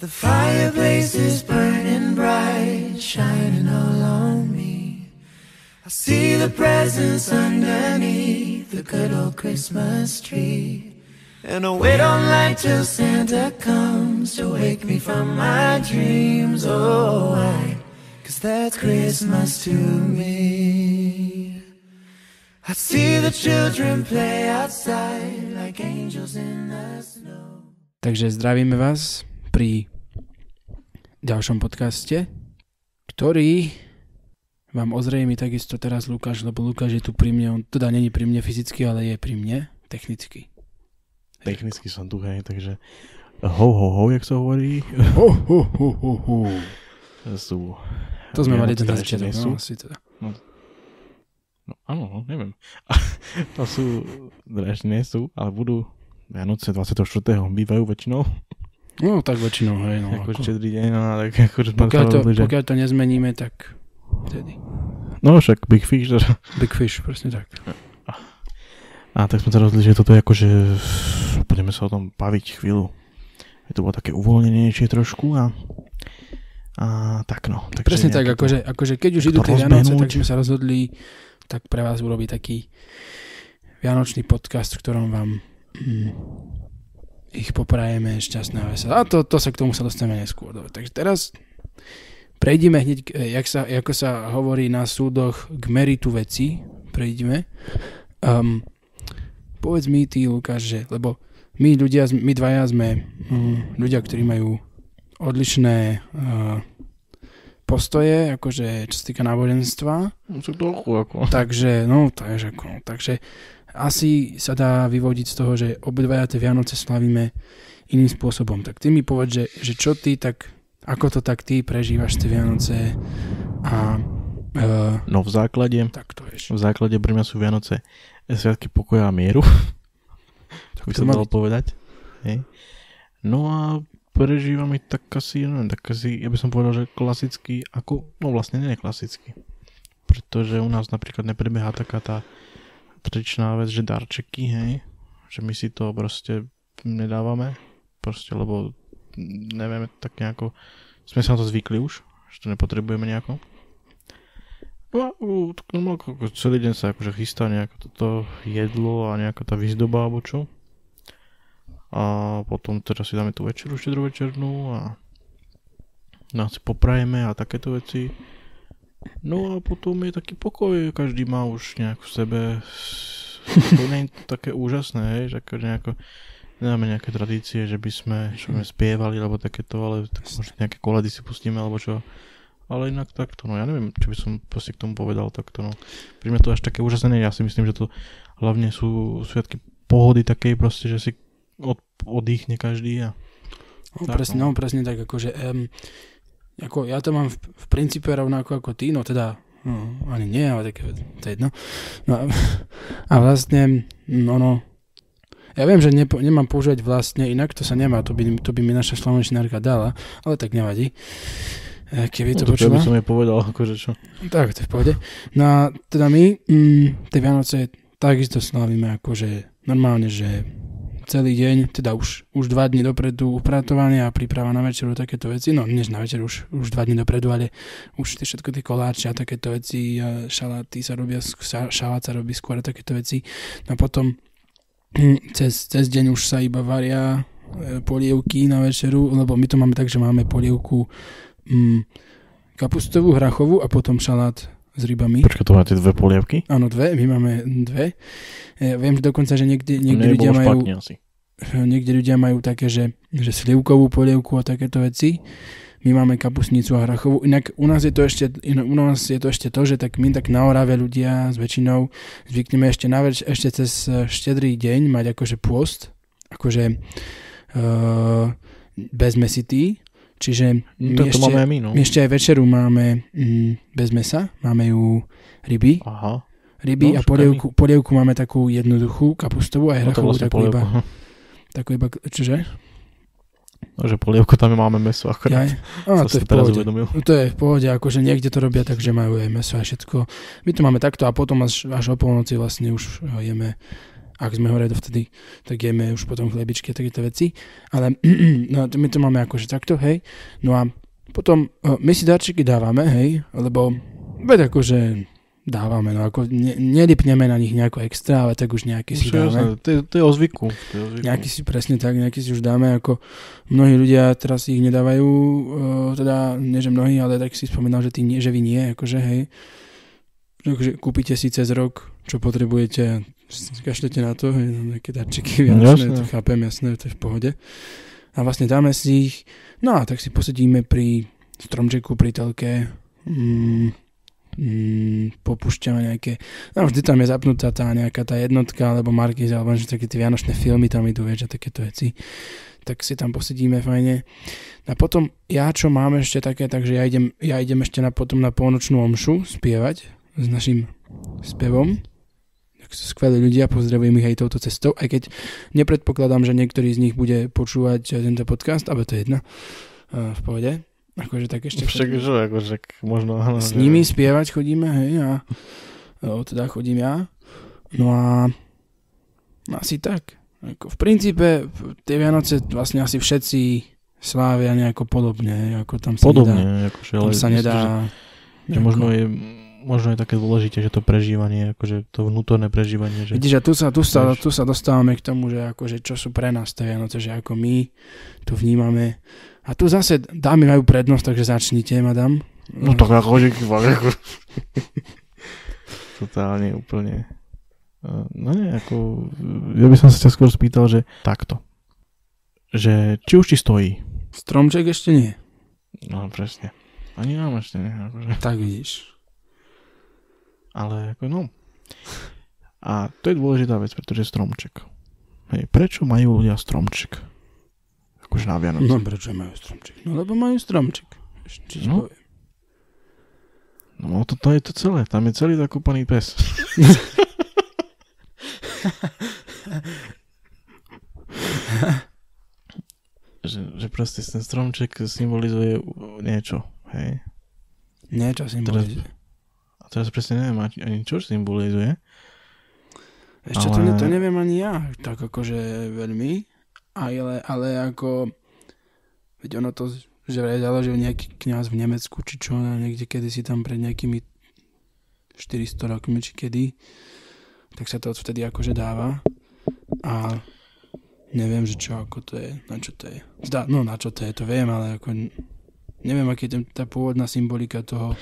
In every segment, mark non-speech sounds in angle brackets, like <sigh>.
The fireplace is burning bright, shining all on me. I see the presents underneath the good old Christmas tree. And I wait on light till Santa comes to wake me from my dreams. Oh, why? Cause that's Christmas to me. I see the children play outside like angels in the snow. Takže zdravíme vás pri ďalšom podcaste, ktorý vám ozrejmi takisto teraz Lukáš, lebo Lukáš je tu pri mne, on teda není pri mne fyzicky, ale je pri mne technicky. Technicky som tu, hej, takže ho, ho, ho, jak sa hovorí. Ho, ho, ho, ho, ho. Sú... To sme mali na začiatok, no, asi teda. No, áno, no, neviem. <laughs> to sú, teda ešte nie sú, ale budú Vianoce 24. bývajú väčšinou. No, tak väčšinou, hej, no. ako Ako, štedrý deň, no, tak akože pokiaľ, to, že... pokiaľ to nezmeníme, tak vtedy. No však Big Fish, teda. Big Fish, presne tak. A tak sme sa rozhodli, že toto je akože... Budeme sa o tom baviť chvíľu. Je to bolo také uvoľnenejšie trošku a... A tak no. Takže Presne tak, akože, akože keď už idú tie Vianoce, tak sme sa rozhodli tak pre vás urobiť taký Vianočný podcast, v ktorom vám mm, ich poprajeme šťastné a veselé. A to, to sa k tomu sa dostaneme neskôr. Dobre, takže teraz prejdime hneď, jak sa, ako sa hovorí na súdoch, k meritu veci. Prejdime. Um, povedz mi ty, Lukáš, že, lebo my ľudia, my dvaja sme mm, ľudia, ktorí majú odlišné uh, postoje, akože čo sa týka náboženstva. No, trochu ako... Takže, no, takže, ako, takže asi sa dá vyvodiť z toho, že obidvaja tie Vianoce slavíme iným spôsobom. Tak ty mi povedz, že, že čo ty tak, ako to tak ty prežívaš tie Vianoce a uh, No v základe, tak to v základe pre mňa sú Vianoce sviatky pokoja a mieru. <laughs> Tak by sa dalo povedať. Hej. No a prežívam ich tak asi, neviem, tak asi, ja by som povedal, že klasicky, ako, no vlastne nie klasicky. Pretože u nás napríklad neprebieha taká tá tradičná vec, že darčeky, hej, že my si to proste nedávame, proste, lebo nevieme tak nejako, sme sa na to zvykli už, že to nepotrebujeme nejako. No celý deň sa akože chystá nejaké toto jedlo a nejaká tá výzdoba alebo čo. A potom teda si dáme tú večeru, štedrú večernú a nás si poprajeme a takéto veci. No a potom je taký pokoj, každý má už nejak v sebe <laughs> to nie je také úžasné, hej, že ako nejako nemáme nejaké tradície, že by sme, čo sme spievali, alebo takéto, ale tak možno nejaké koledy si pustíme, alebo čo. Ale inak takto, no ja neviem, čo by som proste k tomu povedal takto, no. Pri mňa to až také úžasné, nie. ja si myslím, že to hlavne sú sviatky pohody takej proste, že si od, oddychne každý a No, Tak, presne, no, no. presne tak, akože um, ako ja to mám v, v princípe rovnako ako ty, no teda no, ani nie, ale také, to je jedno. No, a, vlastne, no, no, ja viem, že nepo, nemám používať vlastne, inak to sa nemá, to by, to by mi naša slovenčinárka dala, ale tak nevadí. E, Keby to no, to by som jej povedal, akože čo. Tak, to je v pohode. No a teda my mm, tie Vianoce takisto slavíme akože normálne, že celý deň, teda už, už dva dní dopredu upratovanie a príprava na večeru, takéto veci, no než na večer, už, už dva dní dopredu, ale už tie všetko tie koláče a takéto veci, šaláty sa robia, šalát sa robí skôr a takéto veci. No potom hm, cez, cez deň už sa iba varia e, polievky na večeru, lebo my to máme tak, že máme polievku mm, kapustovú, hrachovú a potom šalát s rybami. Počkaj, to máte dve polievky? Áno, dve, my máme dve. E, viem že dokonca, že niekde, niekde, ľudia majú, asi. niekde ľudia majú také, že, že slivkovú polievku a takéto veci. My máme kapusnicu a hrachovú. Inak u nás je to ešte, u nás je to ešte to, že tak my tak na Orave ľudia s väčšinou zvykneme ešte na več, ešte cez e, štedrý deň mať akože pôst, akože uh, bez mesitý. Čiže No, my to, ešte, máme aj my, no. my ešte aj večeru máme mm, bez mesa, máme ju ryby, Aha. ryby a No, aj polievku, polievku máme takú jednoduchú kapustovú a No hrachovú vlastne takú polievku. iba, takú iba, čože? No, že polievku tam máme meso akorát. Jaj? Som to je v pohode. uvedomil. No to je v pohode, akože niekde to robia tak, že majú aj meso a všetko. My to máme takto a potom až, až o polnoci vlastne už jeme ak sme hore dovtedy, tak jeme už potom chlebičky a takéto veci. Ale <clears throat> no, my to máme akože takto, hej. No a potom uh, my si darčeky dávame, hej, lebo veď akože dávame, no ako ne, nelipneme na nich nejako extra, ale tak už nejaký si dáme. To je, to je o zvyku. Nejaký si presne tak, nejaký si už dáme, ako mnohí ľudia teraz ich nedávajú, uh, teda nie že mnohí, ale tak si spomínal, že, ty nie, že vy nie, akože hej. Takže kúpite si cez rok, čo potrebujete, kašlete na to, hej, na nejaké darčeky vianočné, Jasné. to chápem, jasné, to je v pohode. A vlastne dáme si ich, no a tak si posedíme pri stromčeku, pri telke, mm, mm, popúšťame nejaké, no vždy tam je zapnutá tá nejaká tá jednotka, alebo Markiz, alebo že také tie vianočné filmy tam idú, vieš, a takéto veci. Tak si tam posedíme fajne. A potom ja, čo mám ešte také, takže ja idem, ja idem ešte na, potom na polnočnú omšu spievať s našim spevom. Skvelí ľudia, pozdravujem ich aj touto cestou, aj keď nepredpokladám, že niektorý z nich bude počúvať tento podcast, ale to je jedno. Uh, v pohode. Akože tak ešte... Však, že, akože, možno, áno, S že- nimi spievať chodíme, hej, a o, teda chodím ja. No a asi tak. Ako v princípe tie Vianoce vlastne asi všetci slávia nejako podobne, ako tam sa nedá, Podobne, akože, tam ale sa myslím, nedá Že, že možno je možno je také dôležité, že to prežívanie, akože to vnútorné prežívanie, že Vidíš, a tu sa, tu, sa, tu sa dostávame k tomu, že akože čo sú pre nás tie Vianoce, že ako my tu vnímame. A tu zase dámy majú prednosť, takže začnite, madam. No tak akože fakt ako... <laughs> Totálne úplne. Eh, No nie, ako... Ja by som sa ťa skôr spýtal, že takto. Že či už ti stojí. Stromček ešte nie. No presne. Ani nám ešte nie. Akože. Tak vidíš. Ale ako no. A to je dôležitá vec, pretože stromček. Hej, prečo majú ľudia stromček? Akože na Vianoce. No prečo majú stromček? No lebo majú stromček. Ešte No. poviem. No to, to je to celé. Tam je celý zakúpaný pes. <laughs> že, že proste ten stromček symbolizuje niečo. Hej. Niečo symbolizuje. A teraz presne neviem ani- čo symbolizuje. Ešte Ale- to, ne, to neviem ani ja, tak akože veľmi, ale, ale ako, veď ono to, že vraj založil nejaký kňaz v Nemecku, či čo, niekde kedysi tam pred nejakými 400 rokmi, či kedy, tak sa to odvtedy akože dáva a neviem, že čo, ako to je, na čo to je. Zdá, no na čo to je, to viem, ale ako neviem, aký je ten, tá pôvodná symbolika toho.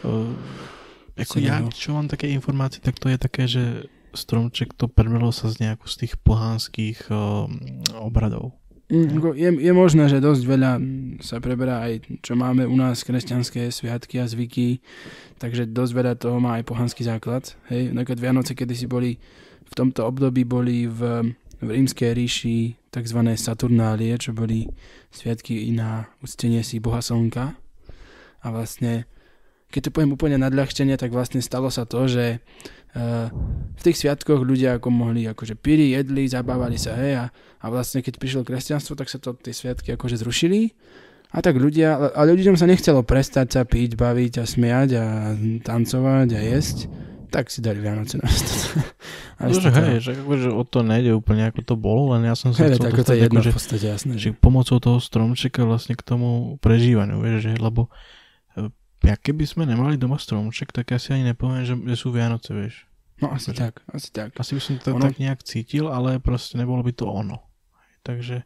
Uh, ako ja, čo mám také informácie, tak to je také, že stromček to premelo sa z nejakú z tých pohánskych um, obradov. Mm, je, je možné, že dosť veľa mm, sa preberá aj, čo máme u nás kresťanské sviatky a zvyky, takže dosť veľa toho má aj pohanský základ. Hej, napríklad Vianoce, kedy si boli, v tomto období boli v, v rímskej ríši tzv. Saturnálie, čo boli sviatky na uctenie si Boha Slnka. A vlastne, keď to poviem úplne nadľahčenie, tak vlastne stalo sa to, že uh, v tých sviatkoch ľudia ako mohli, akože pili, jedli, zabávali sa, hej, a a vlastne keď prišlo kresťanstvo, tak sa to tie sviatky akože zrušili. A tak ľudia, a ľuďom sa nechcelo prestať sa piť, baviť a smiať a tancovať a jesť, tak si dali Vianoce na <laughs> No, že hej, že, akože o to nejde úplne ako to bolo, len ja som sa Hej, chcel tak to je jedno akože, v podstate jasné. že pomocou toho stromčeka vlastne k tomu prežívaniu, vieš, že, lebo ja keby sme nemali doma stromček, tak ja si ani nepoviem, že, že sú Vianoce, vieš. No asi akože- tak, asi tak. Asi by som to Ono- tak nejak cítil, ale proste nebolo by to ono. Takže,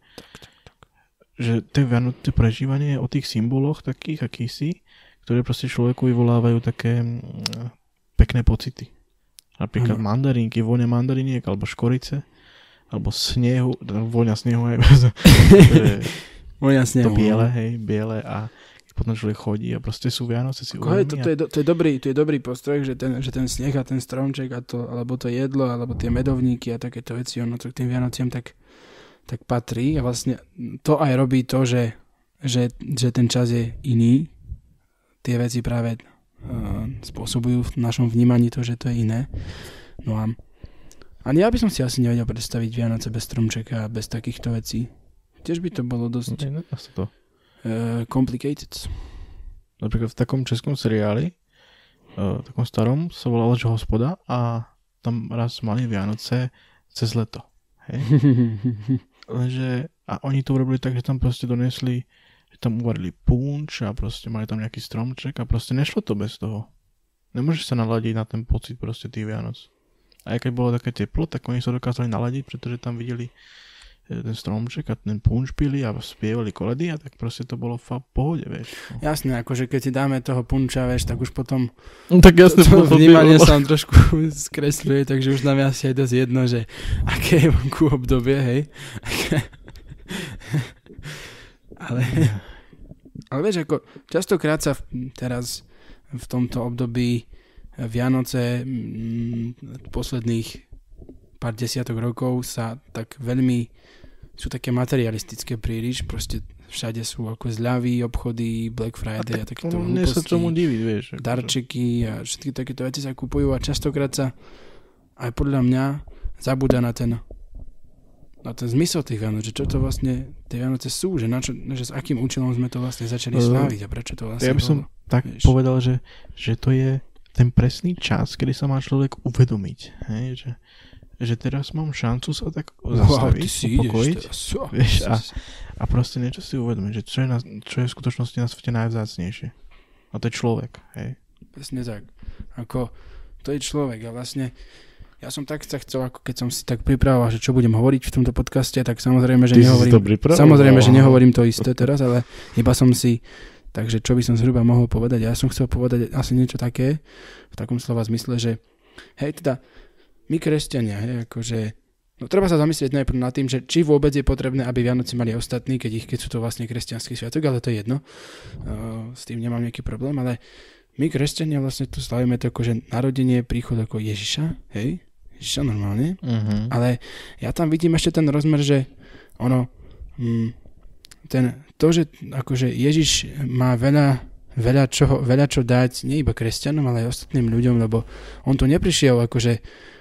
že tie Vianoce prežívanie o tých symboloch takých akýsi, ktoré proste človeku vyvolávajú také mm, pekné pocity. Napríklad Áno. mandarínky, vôňa mandariniek, alebo škorice, alebo snehu, vôňa snehu aj <laughs> <laughs> No jasne. to biele, hej, biele a potom človek chodí a proste sú Vianoce si hej, to, to, je, to, je dobrý, to je dobrý postreh, že ten, že ten sneh a ten stromček a to, alebo to jedlo, alebo tie medovníky a takéto veci, ono to k tým Vianociam tak, tak patrí a vlastne to aj robí to, že, že, že ten čas je iný. Tie veci práve uh, spôsobujú v našom vnímaní to, že to je iné. No a ani ja by som si asi nevedel predstaviť Vianoce bez stromčeka a bez takýchto vecí. Tiež by to bolo dosť Ne, nedá sa to. Uh, complicated. Napríklad v takom českom seriáli, uh, takom starom, sa volalo, že hospoda a tam raz mali Vianoce cez leto. Hej? <laughs> Lenže, a oni to urobili tak, že tam proste donesli, že tam uvarili punč a proste mali tam nejaký stromček a proste nešlo to bez toho. Nemôžeš sa naladiť na ten pocit proste tých Vianoc. A aj keď bolo také teplo, tak oni sa dokázali naladiť, pretože tam videli ten stromček a ten punč pili a spievali koledy a tak proste to bolo fa pohode, vieš. No. Jasné, akože keď si dáme toho punča, vieš, tak už potom No, tak jasne, to potom vnímanie sa nám trošku <laughs> skresľuje, takže už nám je asi aj dosť jedno, že aké je vonku obdobie, hej. <laughs> ale, ale vieš, ako častokrát sa v, teraz v tomto období Vianoce mm, posledných pár desiatok rokov sa tak veľmi sú také materialistické príliš, proste všade sú ako zľavy, obchody, Black A Friday a, tak takéto to mne sa hlúposti tomu diviť, vieš. akože. darčeky a všetky takéto veci sa kupujú a častokrát sa aj podľa mňa zabúda na ten na ten zmysel tých Vianoc, že čo to vlastne tie Vianoce sú, že, na čo, že s akým účelom sme to vlastne začali Eh, sláviť a prečo to vlastne Ja by som bolo. tak vieš. povedal, že, že to je ten presný čas, kedy sa má človek uvedomiť. Hej? Že, že teraz mám šancu sa tak zastaviť, upokojiť teraz. So, Vieš, a- a proste niečo si uvedomiť, že čo je, na, čo je v skutočnosti na svete najvzácnejšie. A to je človek. Hej? Presne tak. Ako, to je človek a vlastne ja som tak sa chcel, ako keď som si tak pripravoval, že čo budem hovoriť v tomto podcaste, tak samozrejme, že nehovorím. Samozrejme, že nehovorím to isté teraz, ale iba som si, takže čo by som zhruba mohol povedať, ja som chcel povedať asi niečo také, v takom slova zmysle, že hej, teda, my kresťania, hej, akože, no treba sa zamyslieť najprv nad tým, že či vôbec je potrebné, aby Vianoce mali ostatní, keď, ich, keď sú to vlastne kresťanský sviatok, ale to je jedno, uh, s tým nemám nejaký problém, ale my kresťania vlastne tu slavíme to akože narodenie, príchod ako Ježiša, hej, Ježiša normálne, Uh-huh. ale ja tam vidím ešte ten rozmer, že ono, mm, ten, to, že akože Ježiš má veľa, veľa, čo, veľa čo dať, nie iba kresťanom, ale aj ostatným ľuďom, lebo on tu neprišiel akože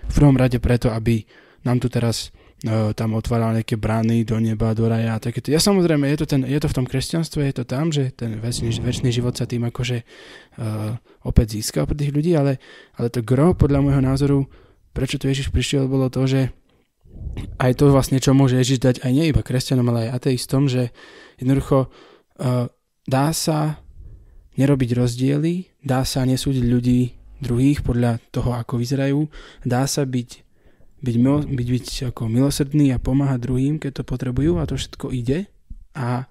v prvom rade preto, aby nám tu teraz uh, tam otváral nejaké brány do neba, do raja a takéto. Ja samozrejme, je to, ten, je to v tom kresťanstve, je to tam, že ten väčší, väčší život sa tým akože uh, opäť získal pre tých ľudí, ale, ale to gro podľa môjho názoru prečo tu Ježiš prišiel, bolo to, že aj to vlastne, čo môže Ježiš dať aj nie iba kresťanom, ale aj ateistom, že jednoducho uh, dá sa nerobiť rozdiely, dá sa nesúdiť ľudí druhých podľa toho, ako vyzerajú, dá sa byť, byť, milo, byť, byť ako milosrdný a pomáhať druhým, keď to potrebujú a to všetko ide. A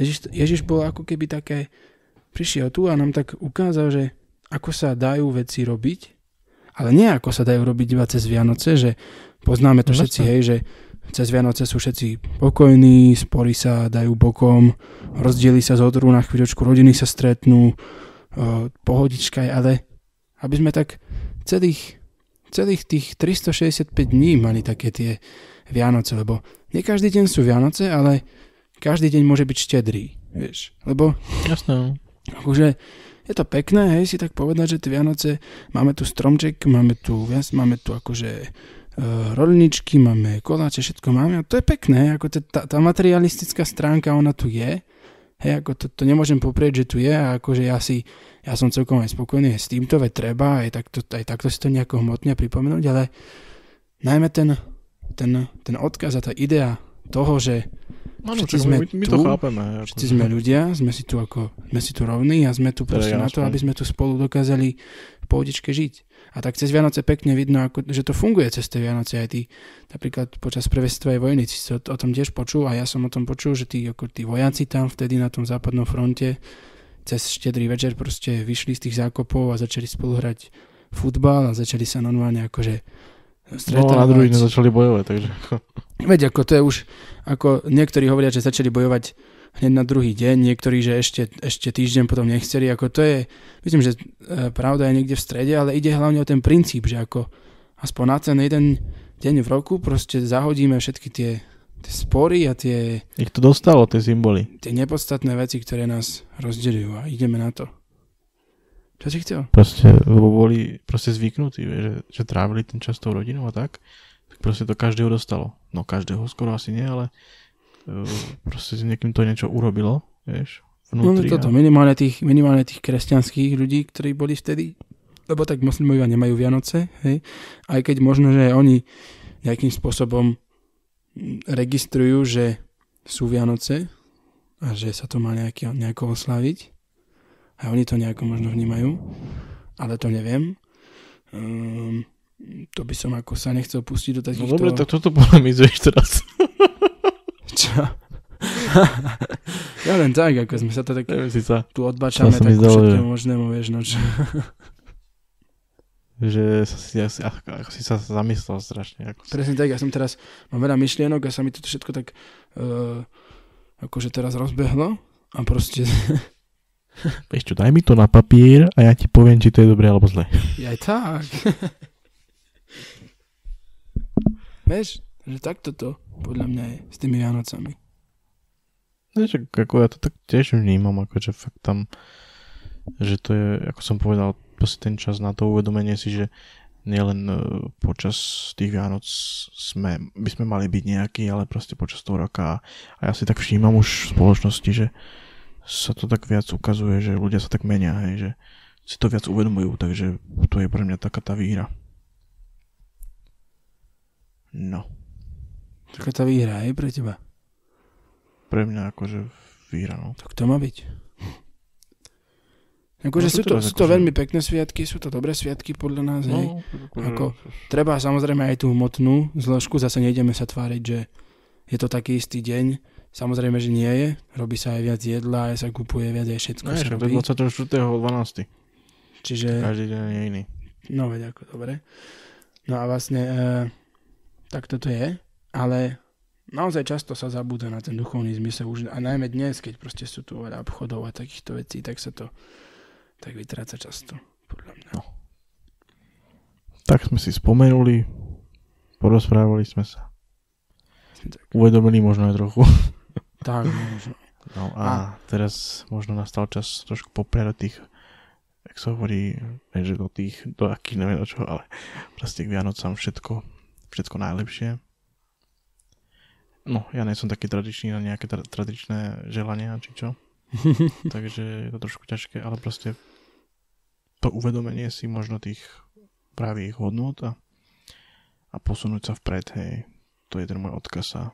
Ježiš, Ježiš bol ako keby také, prišiel tu a nám tak ukázal, že ako sa dajú veci robiť, ale nie ako sa dajú robiť iba cez Vianoce, že poznáme to všetci, hej, že cez Vianoce sú všetci pokojní, spory sa dajú bokom, rozdieli sa z odru na chvíľočku, rodiny sa stretnú, uh, pohodička je, ale aby sme tak celých, celých tých 365 dní mali také tie Vianoce, lebo nie každý deň sú Vianoce, ale každý deň môže byť štedrý, vieš, lebo Jasné. akože je to pekné, hej, si tak povedať, že tie Vianoce, máme tu stromček, máme tu, máme tu akože rolničky, máme koláče, všetko máme a to je pekné, ako tá, tá materialistická stránka, ona tu je, hej, ako to, to nemôžem poprieť, že tu je a akože ja si, ja som celkom aj spokojný s týmto, veď treba, aj takto, aj takto si to nejako hmotne pripomenúť, ale najmä ten, ten, ten odkaz a tá idea toho, že Áno, Všetci sme my, my to tu, chápeme. Ako, Všetci sme ľudia, sme si tu ako, sme si tu rovní a sme tu proste na to, aby sme tu spolu dokázali v pohodičke žiť. A tak cez Vianoce pekne vidno, ako, že to funguje cez tie Vianoce aj ty. Napríklad počas prvej svetovej vojny si o, o tom tiež počul a ja som o tom počul, že tí, ako tí vojaci tam vtedy na tom západnom fronte cez štedrý večer proste vyšli z tých zákopov a začali spolu hrať futbal a začali sa normálne akože No a na druhý deň stretávať. začali bojovať, takže... Veď ako to je už, ako niektorí hovoria, že začali bojovať hneď na druhý deň, niektorí, že ešte, ešte týždeň potom nechceli, ako to je, myslím, že e, pravda je niekde v strede, ale ide hlavne o ten princíp, že ako aspoň na ten jeden deň v roku proste zahodíme všetky tie, tie spory a tie, Ich to dostalo, tie symboly. tie nepodstatné veci, ktoré nás rozdeľujú a ideme na to. Čo si chcel? Proste, lebo boli proste zvyknutí, že, že trávili ten čas s tou rodinou a tak. Proste to každého dostalo. No každého skoro asi nie, ale uh, proste s niekým to niečo urobilo, vieš, No vnútri. toto, a, minimálne tých, minimálne tých kresťanských ľudí, ktorí boli vtedy, lebo tak moslimovia nemajú Vianoce, hej, aj keď možno, že oni nejakým spôsobom registrujú, že sú Vianoce a že sa to má nejaký, nejako oslaviť. A oni to nejako možno vnímajú, ale to neviem. Um, to by som ako sa nechcel pustiť do No takýchto... dobre, tak toto polemizuješ teraz. <laughs> Čo? ja len tak, ako sme sa to tak Neviem si sa, tu odbačame, To tak všetkému že- možnému, vieš, no čo. <laughs> že sa si, asi, ako, ako si sa zamyslel strašne. Ako si, Presne tak, ja som teraz, mám veľa myšlienok a sa mi toto všetko tak uh, akože teraz rozbehlo a proste vieš čo, daj mi to na papier a ja ti poviem, či to je dobré alebo zlé. aj tak. <laughs> vieš, že takto to podľa mňa je s tými Vianocami. Vieš, ako ja to tak tiež vnímam, akože fakt tam, že to je, ako som povedal, proste ten čas na to uvedomenie si, že nielen e, počas tých Vianoc sme, by sme mali byť nejakí, ale proste počas toho roka a ja si tak všímam už v spoločnosti, že sa to tak viac ukazuje, že ľudia sa tak menia, hej, že si to viac uvedomujú, takže to je pre mňa taká tá víra. No, Taká tá výhra je pre teba. pre mňa akože víra, no. Tak to má byť. Akože No sú, to, sú to akože- veľmi pekné sviatky, sú to dobré sviatky podľa nás, hej. No, Ako- Treba samozrejme aj tú hmotnú zložku, zase nejdeme sa tváriť, že je to taký istý deň. Samozrejme, že nie je. Robí sa aj viac jedla, aj sa kupuje viac, aj všetko No, sa robí. je 24.12. Čiže, Každý deň je iný. no veď ako, dobre. No a vlastne, e, tak toto je, ale naozaj často sa zabúda na ten duchovný zmysel už, a najmä dnes, keď proste sú tu veľa obchodov a takýchto vecí, tak sa to tak vytráca často, podľa mňa. Tak sme si spomenuli, porozprávali sme sa. Tak. Uvedomili možno aj trochu. <laughs> Tak, možno. No a teraz možno nastal čas trošku popriať do tých, jak sa hovorí, že do tých, do akých neviem do čoho, ale proste k Vianocám všetko, všetko najlepšie. No, ja nie som taký tradičný na nejaké tra- tradičné želania, či čo. <laughs> Takže je to trošku ťažké, ale proste to uvedomenie si možno tých pravých hodnot a, a posunúť sa vpred, hej. To je ten môj odkaz a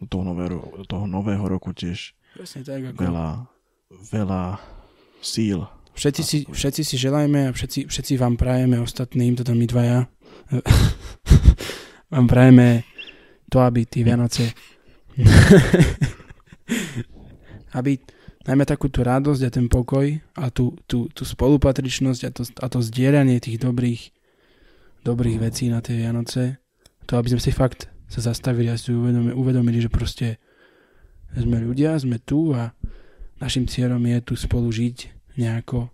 do toho nového, do toho nového roku tiež Presne tak, ako... veľa, veľa síl. Všetci si, všetci si želajme a všetci, všetci vám prajeme ostatným, teda my dvaja, <laughs> vám prajeme to, aby tie Vianoce <laughs> aby najmä takú tú radosť a ten pokoj a tú, tú, tú spolupatričnosť a to, a to zdieľanie tých dobrých dobrých vecí na tie Vianoce to, aby sme si fakt sa zastavili a si uvedomili, uvedomili, že proste sme ľudia, sme tu a našim cieľom je tu spolu žiť nejako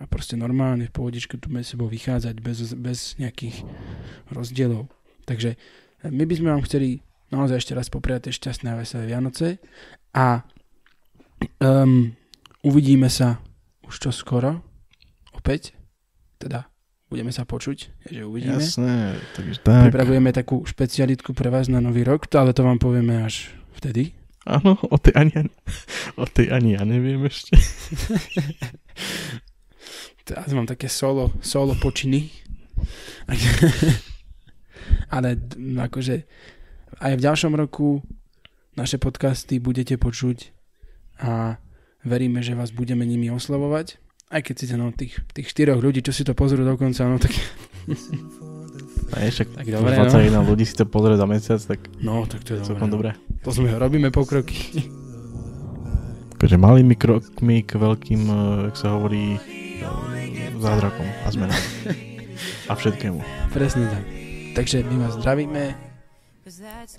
a proste normálne v pohodičke tu medzi sebou vychádzať bez, bez nejakých rozdielov. Takže e, my by sme vám chceli naozaj ešte raz popriať šťastné a veselé Vianoce a um, uvidíme sa už čo skoro opäť, teda budeme sa počuť, že uvidíme. Jasné, takže tak. Pripravujeme takú špecialitku pre vás na nový rok, to, ale to vám povieme až vtedy. Áno, o tej ani, o tej ani ja neviem ešte. <laughs> Teraz mám také solo, solo počiny. <laughs> Ale akože aj v ďalšom roku naše podcasty budete počuť a veríme, že vás budeme nimi oslovovať. Aj keď si no, tých, tých štyroch ľudí, čo si to pozrú dokonca, no tak, Ne, však Tak dobre, no. 21 ľudí si to pozrie za mesiac, tak no, tak to je celkom dobré. dobré. To sme, robíme pokroky. Takže malými krokmi k veľkým, eh, jak sa hovorí, eh, zázrakom a zmenám. <laughs> A všetkému. Presne tak. Takže my vás zdravíme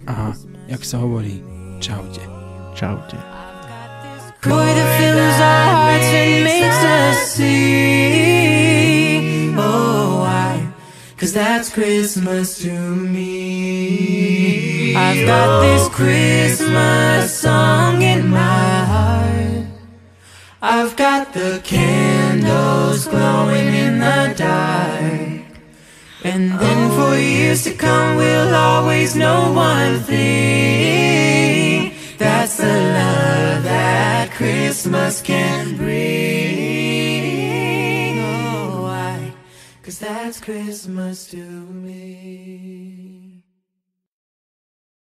a jak sa hovorí, čaute. Čaute. Joy that fills our hearts and makes us sing. Oh, why? Cause that's Christmas to me. I've got this Christmas song in my heart. I've got the candles glowing in the dark. And then for years to come, we'll always know one thing. That's the love that Christmas can bring. Oh, why? Cause that's Christmas to me.